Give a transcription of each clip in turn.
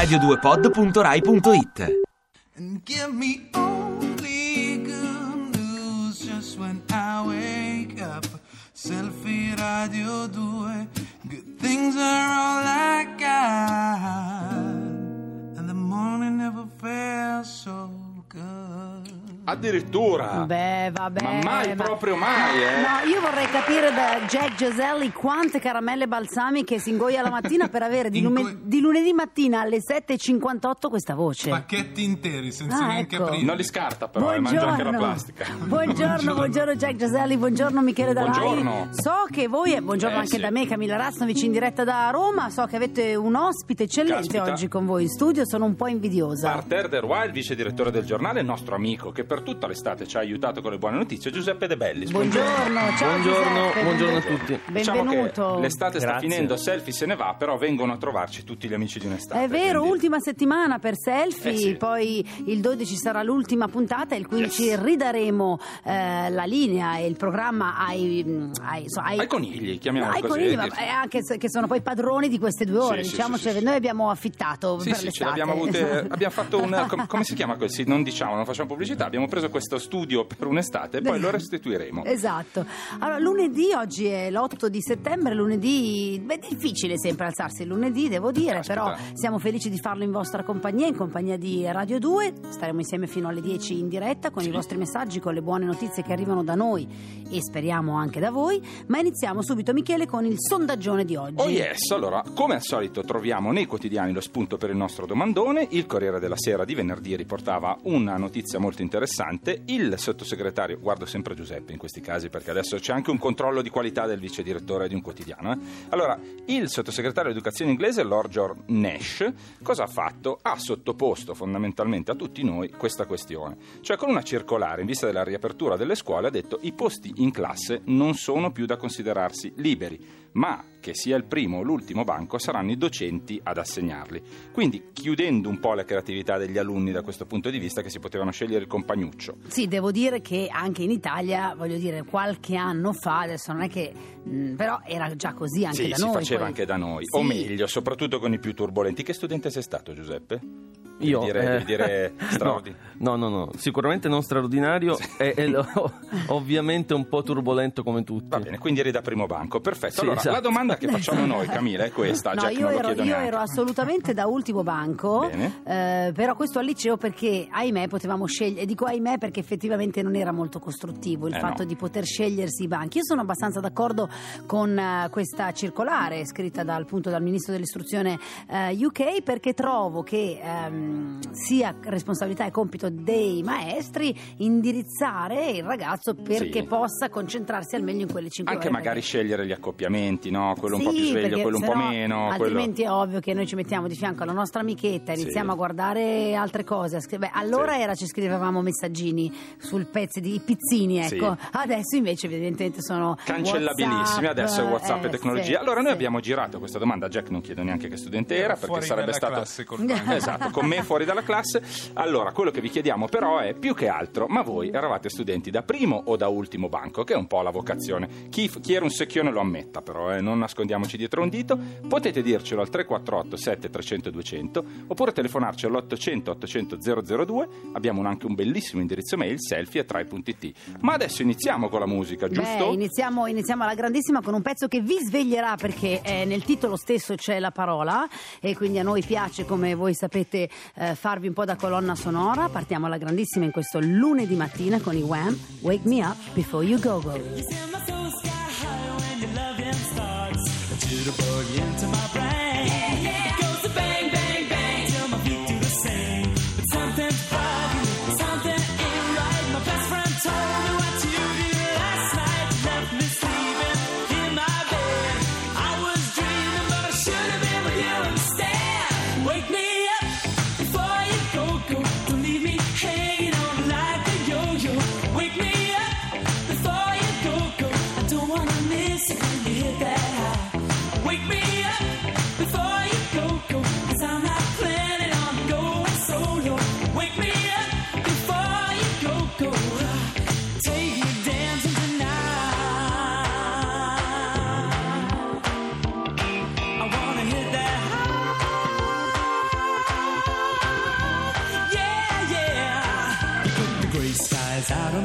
radio2pod.rai.it And give me only good news just when I wake up. Selfie Radio 2. Good things are all I got. And the morning never felt so good. Addirittura. Beh, vabbè. Ma mai, ma- proprio mai, eh. No, io vorrei capire da Jack Geselli quante caramelle balsamiche si ingoia la mattina per avere di, lume- Ingo- di lunedì mattina alle 7.58 questa voce. Pacchetti interi senza Ah, neanche ecco. aprire. Non li scarta però, e mangia anche la plastica. Buongiorno, buongiorno Jack Geselli, buongiorno Michele Dalai. Buongiorno. So che voi, e buongiorno Eh, anche sì. da me, Camilla Raznovic in diretta da Roma, so che avete un ospite eccellente Caspita. oggi con voi in studio, sono un po' invidiosa. Parter De Roy, il vice direttore del giornale, nostro amico che per tutta l'estate ci ha aiutato con le buone notizie, Giuseppe De Bellis. Buongiorno, ciao Buongiorno, Giuseppe, buongiorno a benvenuto. tutti. Diciamo Benvenuto. che l'estate sta Grazie. finendo, selfie se ne va, però vengono a trovarci tutti gli amici di un'estate. È vero, quindi- ultima settimana per selfie, Eh sì. poi il 12 sarà l'ultima puntata, il 15 Yes. ridaremo eh, la linea e il programma ai, mm, ai, so- ai- Ai conigli, chiamiamoli ai così. conigli, ma eh, anche se- che sono poi padroni di queste due ore, Sì, diciamo, sì, cioè, noi abbiamo affittato Sì, per sì, ce l'estate. l'abbiamo avute, abbiamo fatto un com- come si chiama così? Non diciamo, non facciamo pubblicità. Abbiamo preso questo studio per un'estate e poi lo restituiremo. Esatto. Allora, lunedì, oggi è l'8 di settembre, lunedì, beh, è difficile sempre alzarsi il lunedì, devo dire, Caspita. però siamo felici di farlo in vostra compagnia, in compagnia di Radio 2. Staremo insieme fino alle 10 in diretta con i vostri messaggi, con le buone notizie che arrivano da noi e speriamo anche da voi. Ma iniziamo subito, Michele, con il sondaggione di oggi. Oh yes, allora, come al solito troviamo nei quotidiani lo spunto per il nostro domandone, il Corriere della Sera di venerdì riportava una notizia molto interessante, il sottosegretario, guardo sempre Giuseppe in questi casi perché adesso c'è anche un controllo di qualità del vice direttore di un quotidiano, eh. allora, il sottosegretario di educazione inglese, Lord George Nash, cosa ha fatto? Ha sottoposto fondamentalmente a tutti noi questa questione, cioè con una circolare in vista della riapertura delle scuole ha detto i posti in classe non sono più da considerarsi liberi, ma che sia il primo o l'ultimo banco saranno i docenti ad assegnarli. Quindi chiudendo un po' la creatività degli alunni da questo punto di vista che si potevano scegliere il compagnuccio. Sì, devo dire che anche in Italia, voglio dire, qualche anno fa, adesso non è che, mh, però era già così anche sì, da si noi. faceva poi- anche da noi, Sì. o meglio, soprattutto con i più turbolenti. Che studente sei stato, Giuseppe? Io Devi dire, eh, devi dire no, straordinario. no, no, no, sicuramente non straordinario e, e lo- ovviamente un po' turbolento come tutti. Va bene, quindi eri da primo banco, perfetto. Sì, allora, esatto. la domanda che facciamo noi, Camilla, è questa. No, Jack io, ero, io ero assolutamente da ultimo banco, eh, però questo al liceo perché, ahimè, potevamo scegliere, e dico ahimè perché effettivamente non era molto costruttivo il Eh, fatto no. di poter scegliersi i banchi. Io sono abbastanza d'accordo con eh, questa circolare scritta dal, appunto, dal ministro dell'istruzione eh, UK perché trovo che ehm, sia responsabilità e compito dei maestri indirizzare il ragazzo perché Sì. possa concentrarsi al meglio in quelle 5 Anche ore. magari scegliere gli accoppiamenti, no? Quello un po' Sì, più sveglio, quello un po' meno. quello- Altrimenti è ovvio che noi ci mettiamo di fianco alla nostra amichetta, Sì. iniziamo a guardare altre cose. beh, allora Sì. era ci scrivevamo messaggini sul pezzo di pizzini, Sì. ecco. Adesso invece evidentemente sono Cancellabilissimi, WhatsApp, adesso è WhatsApp eh, e tecnologia. sì, allora, noi sì. abbiamo girato questa domanda. Jack non chiedo neanche che studente era, perché sarebbe stato. Esatto, con me fuori dalla classe. Allora, quello che vi chiediamo però è più che altro, ma voi eravate studenti da primo o da ultimo banco, che è un po' la vocazione. Chi, chi era un secchione lo ammetta però, eh, non nascondiamoci dietro un dito. Potete dircelo al 348 7300 200 oppure telefonarci all'800 800 002. Abbiamo anche un bellissimo indirizzo mail selfie a trai.it. Ma adesso iniziamo con la musica, giusto? Beh, iniziamo, iniziamo alla grandissima con un pezzo che vi sveglierà perché eh, nel titolo stesso c'è la parola e quindi a noi piace, come voi sapete, eh, farvi un po' da colonna sonora. Partiamo alla grandissima in questo lunedì mattina con i Wham! Wake me up before you go go.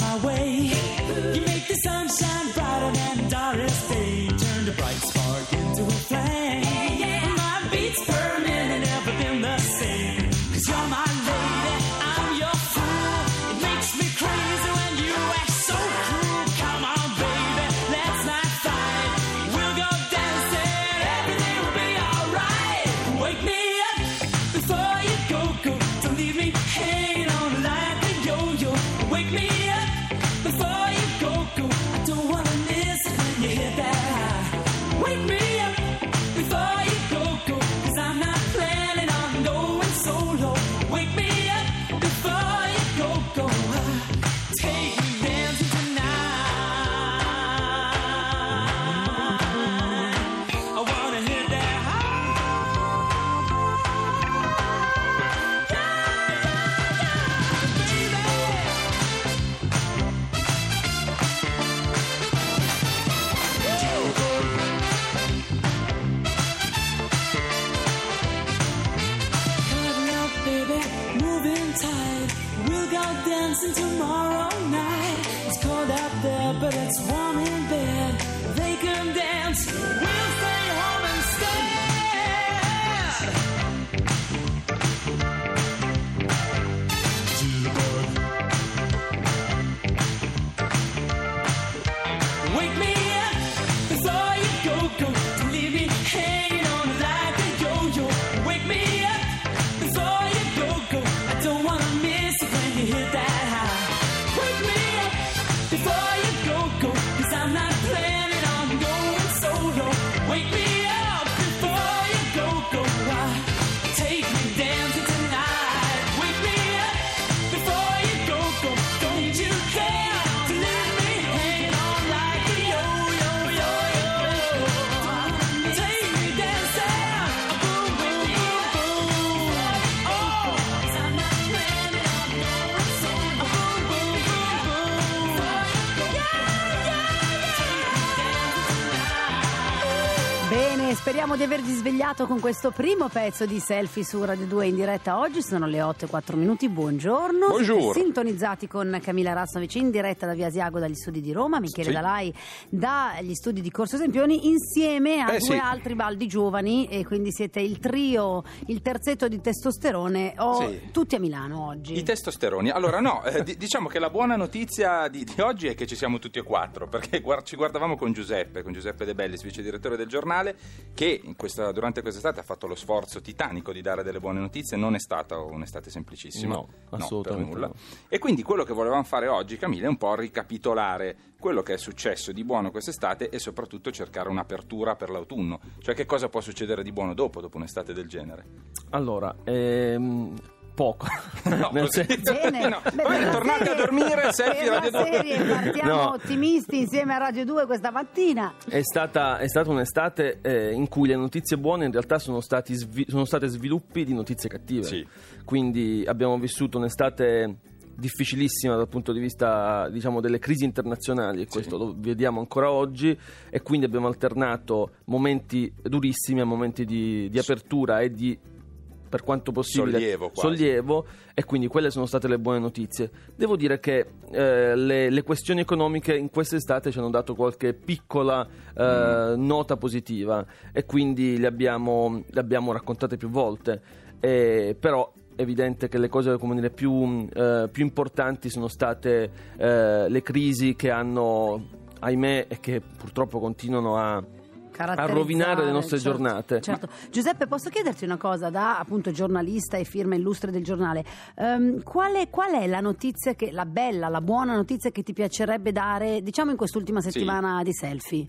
my way. Speriamo di avervi svegliato con questo primo pezzo di selfie su Radio 2 in diretta oggi. Sono le 8 e 4 minuti. Buongiorno. Buongiorno. Sintonizzati con Camilla Razzovic in diretta da Via Asiago dagli studi di Roma, Michele Sì. Dalai dagli studi di Corso Sempioni, insieme a Eh, due sì. altri baldi giovani. E quindi siete il trio, il terzetto di testosterone. o Sì. tutti a Milano oggi. I testosteroni. Allora, no, eh, di- diciamo che la buona notizia di, di oggi è che ci siamo tutti e quattro, perché guar- ci guardavamo con Giuseppe, con Giuseppe De Bellis, vice direttore del giornale, che in questa- durante quest'estate ha fatto lo sforzo titanico di dare delle buone notizie. Non è stata un'estate semplicissima. No, per assolutamente nulla. no. E quindi quello che volevamo fare oggi, Camille, è un po' ricapitolare quello che è successo di buono quest'estate e soprattutto cercare un'apertura per l'autunno. Cioè, che cosa può succedere di buono dopo, dopo un'estate del genere? Allora, ehm, poco. No, Nel senso- Bene, No, Beh, vabbè, tornate a serie- dormire, selfie Radio la 2. serie partiamo No. ottimisti insieme a Radio 2 questa mattina. È stata, è stata un'estate eh, in cui le notizie buone in realtà sono, stati svi- sono state sviluppi di notizie cattive. Sì. Quindi abbiamo vissuto un'estate difficilissima dal punto di vista diciamo, delle crisi internazionali e questo lo vediamo ancora oggi e quindi abbiamo alternato momenti durissimi a momenti di, di apertura e di per quanto possibile Sollievo sollievo, e quindi quelle sono state le buone notizie. Devo dire che eh, le, le questioni economiche in quest'estate ci hanno dato qualche piccola eh, Mm. nota positiva e quindi le abbiamo, le abbiamo raccontate più volte, Eh, però è evidente che le cose dire, più, eh, più importanti sono state eh, le crisi che hanno, ahimè, e che purtroppo continuano a, a rovinare le nostre certo, giornate. Certo. Giuseppe, posso chiederti una cosa da appunto giornalista e firma illustre del giornale? Ehm, qual, è, qual è la notizia che la bella, la buona notizia che ti piacerebbe dare, diciamo in quest'ultima Sì. settimana di selfie?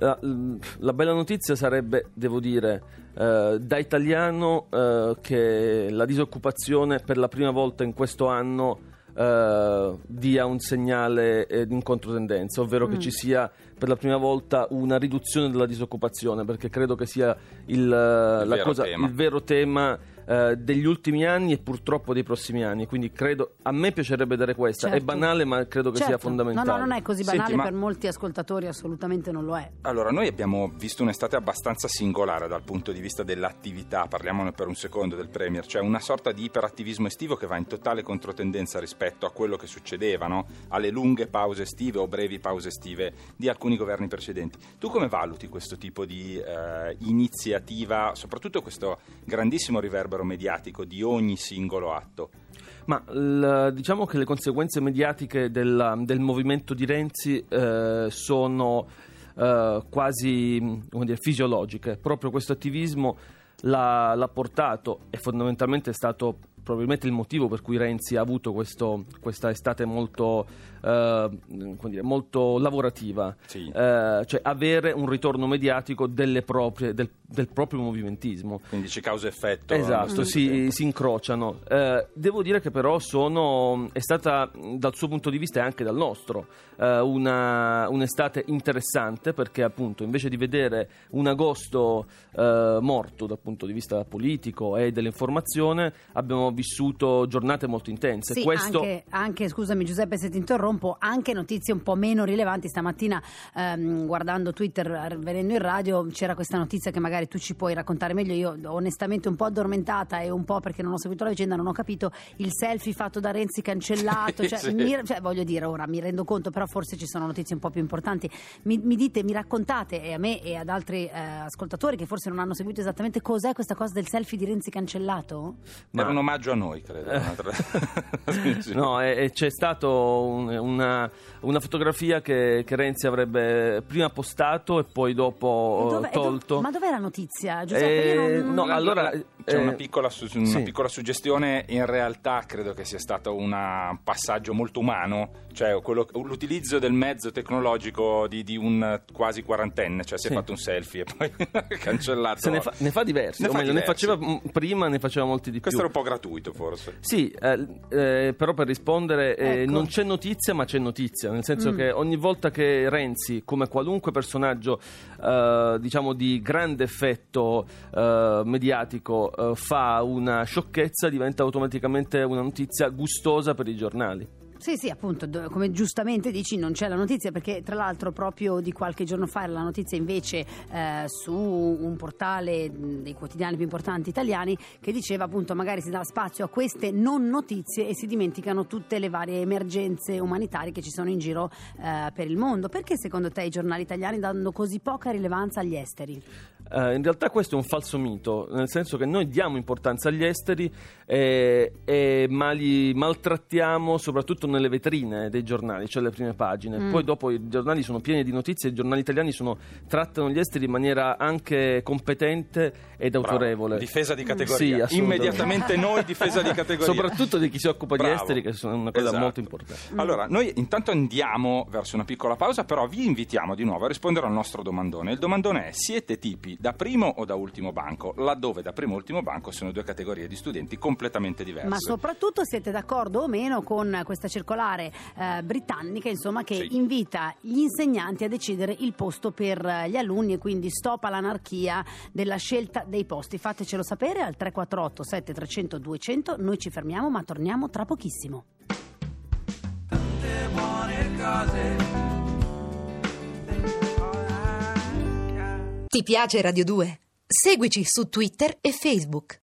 La, la bella notizia sarebbe, devo dire, eh, da italiano eh, che la disoccupazione per la prima volta in questo anno eh, dia un segnale eh, in controtendenza, ovvero Mm. che ci sia per la prima volta una riduzione della disoccupazione, perché credo che sia il, la vero cosa- tema. il vero tema eh, degli ultimi anni e purtroppo dei prossimi anni. Quindi credo, a me piacerebbe dare questa. È Certo. banale, ma credo che sia Certo. fondamentale. No, no, non è così Senti, banale ma- per molti ascoltatori, assolutamente non lo è. Allora, noi abbiamo visto un'estate abbastanza singolare dal punto di vista dell'attività, parliamone per un secondo del Premier, cioè una sorta di iperattivismo estivo che va in totale controtendenza rispetto a quello che succedeva, no? alle lunghe pause estive o brevi pause estive di alcuni governi precedenti. Tu come valuti questo tipo di eh, iniziativa, soprattutto questo grandissimo riverbero mediatico di ogni singolo atto? Ma l- diciamo che le conseguenze mediatiche della- del movimento di Renzi eh, sono eh, quasi dire, fisiologiche. Proprio questo attivismo l'ha, l'ha portato e fondamentalmente è stato probabilmente il motivo per cui Renzi ha avuto questo- questa estate molto, eh, come dire, molto lavorativa. Sì. Eh, cioè avere un ritorno mediatico proprie- del, del proprio movimentismo. Quindi ci causa effetto. allo Esatto, si, si incrociano. Eh, devo dire che però sono, è stata dal suo punto di vista e anche dal nostro eh, una, un'estate interessante perché appunto invece di vedere un agosto eh, morto dal punto di vista politico e dell'informazione abbiamo vissuto giornate molto intense. Sì, Questo anche, anche, scusami Giuseppe se ti interrompo, anche notizie un po' meno rilevanti. Stamattina ehm, guardando Twitter, venendo in radio, c'era questa notizia che magari tu ci puoi raccontare meglio. Io onestamente un po' addormentata e un po' perché non ho seguito la vicenda, non ho capito il selfie fatto da Renzi cancellato. Cioè, sì. mi- cioè, voglio dire, ora mi rendo conto, però forse ci sono notizie un po' più importanti. Mi, mi dite, mi raccontate e a me e ad altri eh, ascoltatori che forse non hanno seguito esattamente cos'è questa cosa del selfie di Renzi cancellato? Era un omaggio a noi, credo. sì. No, e, e c'è stata una, una fotografia che, che Renzi avrebbe prima postato e poi dopo E dove- e tolto. dove- ma dov'è la notizia, Giuseppe? Eh, Io non- no, allora, c'è eh, una, piccola, su- una sì. piccola suggestione, in realtà credo che sia stato una- un passaggio molto umano, cioè quello- l'utilizzo del mezzo tecnologico di, di un quasi quarantenne, cioè si è Sì. fatto un selfie e poi cancellato. Se ne fa, ne fa diversi, Ne o fa meglio, ne diversi. faceva mm, prima, ne faceva molti di Questo più. era un po' gratuito forse. Sì, eh, eh, però per rispondere, eh, Ecco. non c'è notizia, ma c'è notizia, nel senso Mm. che ogni volta che Renzi, come qualunque personaggio eh, diciamo di grande effetto eh, mediatico, eh, fa una sciocchezza, diventa automaticamente una notizia gustosa per i giornali. Sì, sì, appunto, come giustamente dici non c'è la notizia perché tra l'altro proprio di qualche giorno fa era la notizia invece eh, su un portale dei quotidiani più importanti italiani che diceva appunto magari si dà spazio a queste non notizie e si dimenticano tutte le varie emergenze umanitarie che ci sono in giro eh, per il mondo. Perché secondo te i giornali italiani danno così poca rilevanza agli esteri? Eh, in realtà questo è un falso mito, nel senso che noi diamo importanza agli esteri, eh, eh, ma li maltrattiamo soprattutto nelle vetrine dei giornali, cioè le prime pagine. Mm. Poi dopo i giornali sono pieni di notizie, i giornali italiani sono- trattano gli esteri in maniera anche competente ed Bravo. autorevole. Difesa di Sì, categoria. assolutamente. Immediatamente noi difesa di categoria. Soprattutto di chi si occupa Bravo. di esteri, che sono una cosa Esatto. molto importante. Allora, noi intanto andiamo verso una piccola pausa, però vi invitiamo di nuovo a rispondere al nostro domandone. Il domandone è: siete tipi da primo o da ultimo banco? Laddove da primo e ultimo banco sono due categorie di studenti completamente diverse. Ma soprattutto siete d'accordo o meno con questa circolare eh, britannica, insomma, che Sì. invita gli insegnanti a decidere il posto per eh, gli alunni e quindi stop all'anarchia della scelta dei posti. Fatecelo sapere al 348 7300 200. Noi ci fermiamo, ma torniamo tra pochissimo. Tante buone cose. Ti piace Radio 2? Seguici su Twitter e Facebook.